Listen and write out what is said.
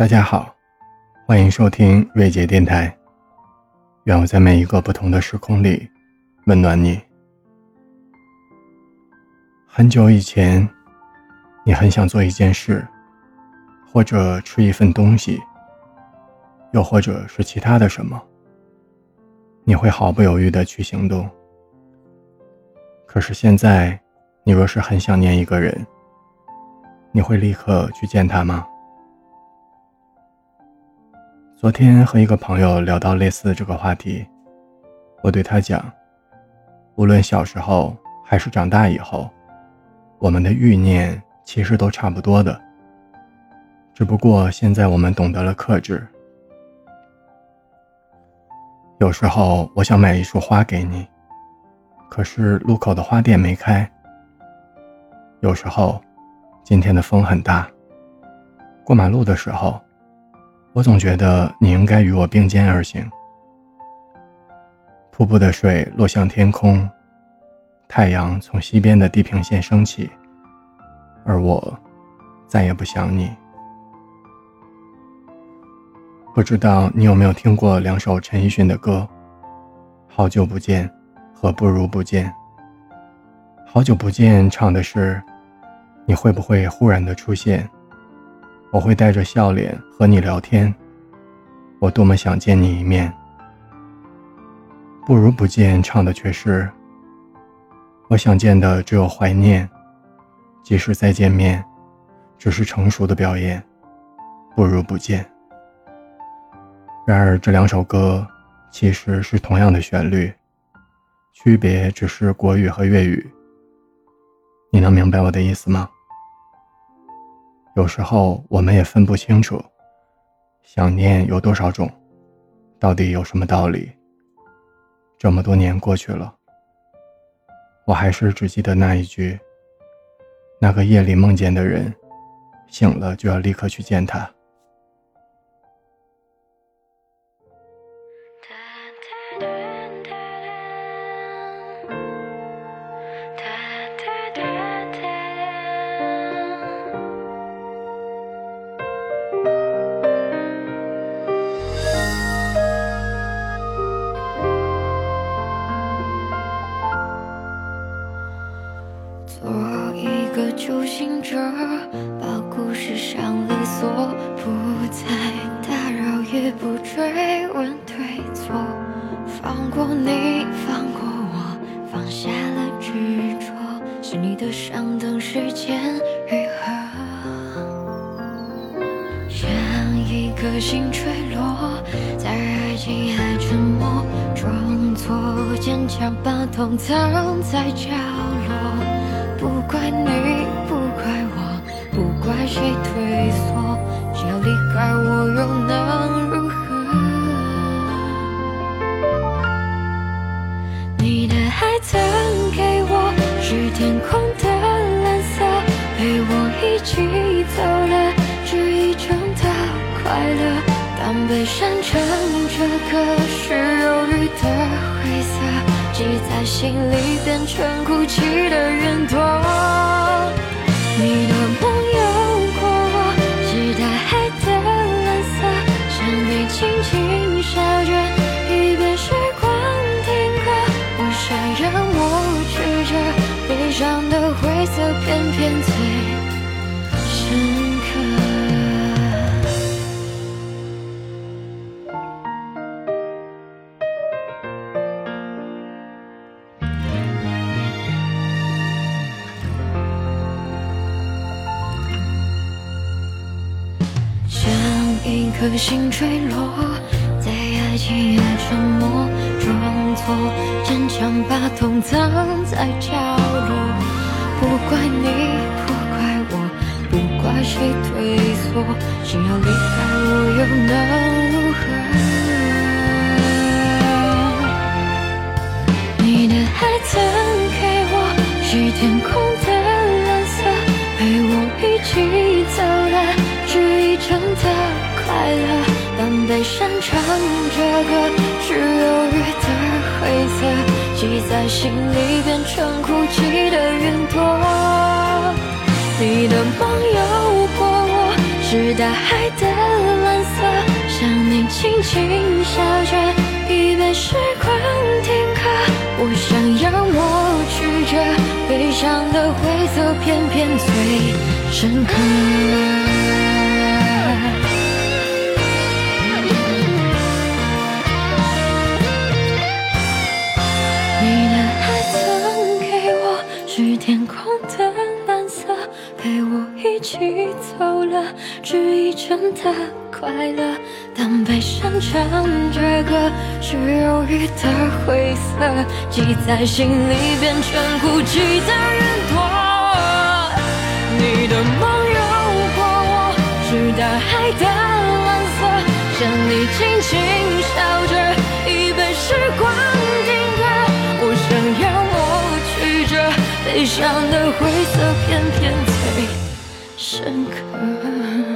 大家好，欢迎收听瑞杰电台。愿我在每一个不同的时空里温暖你。很久以前，你很想做一件事，或者吃一份东西，又或者是其他的什么，你会毫不犹豫的去行动。可是现在，你若是很想念一个人，你会立刻去见他吗？昨天和一个朋友聊到类似这个话题，我对他讲，无论小时候还是长大以后，我们的欲念其实都差不多的，只不过现在我们懂得了克制。有时候我想买一束花给你，可是路口的花店没开。有时候，今天的风很大，过马路的时候。我总觉得你应该与我并肩而行。瀑布的水落向天空，太阳从西边的地平线升起，而我再也不想你。不知道你有没有听过两首陈奕迅的歌，《好久不见》和《不如不见》。《好久不见》唱的是，你会不会忽然的出现？我会带着笑脸和你聊天，我多么想见你一面。不如不见，唱的却是，我想见的只有怀念，即使再见面，只是成熟的表演。不如不见。然而这两首歌其实是同样的旋律，区别只是国语和粤语。你能明白我的意思吗？有时候我们也分不清楚，想念有多少种，到底有什么道理？这么多年过去了，我还是只记得那一句：那个夜里梦见的人，醒了就要立刻去见他。初心者，把故事上了锁，不再打扰，也不追问对错。放过你，放过我，放下了执着，是你的伤，等时间愈合。像一颗星坠落，在爱情海沉没，装作坚强，把痛藏在角落。不怪你，不怪我，不怪谁退缩，只要离开我又能如何？你的爱曾给我是天空的蓝色，陪我一起走了这一程的快乐。当悲伤成这个是忧郁。记在心里，变成哭泣的云朵。你的梦有过我，是大海的蓝色，像你轻轻笑着，一边时光停格。我想让我吃着悲伤的灰色，偏偏最深颗心坠落，在爱情也沉默，装作坚强，把痛藏在角落。不怪你，不怪我，不怪谁退缩，心要离开我又能如何？你的爱曾给我是天空当悲伤唱着歌，是忧郁的灰色，积在心里变成哭泣的云朵。你的梦有过我，是大海的蓝色，想你轻轻笑着，已被时光停格。我想要抹去这悲伤的灰色，偏偏最深刻。你走了，只一程的快乐。当悲伤唱着歌，是忧郁的灰色，记在心里变成孤寂的云朵。你的梦有过我，是大海的蓝色。想你轻轻笑着，一杯时光定格。我想要抹去这悲伤的灰色，偏偏最。深刻。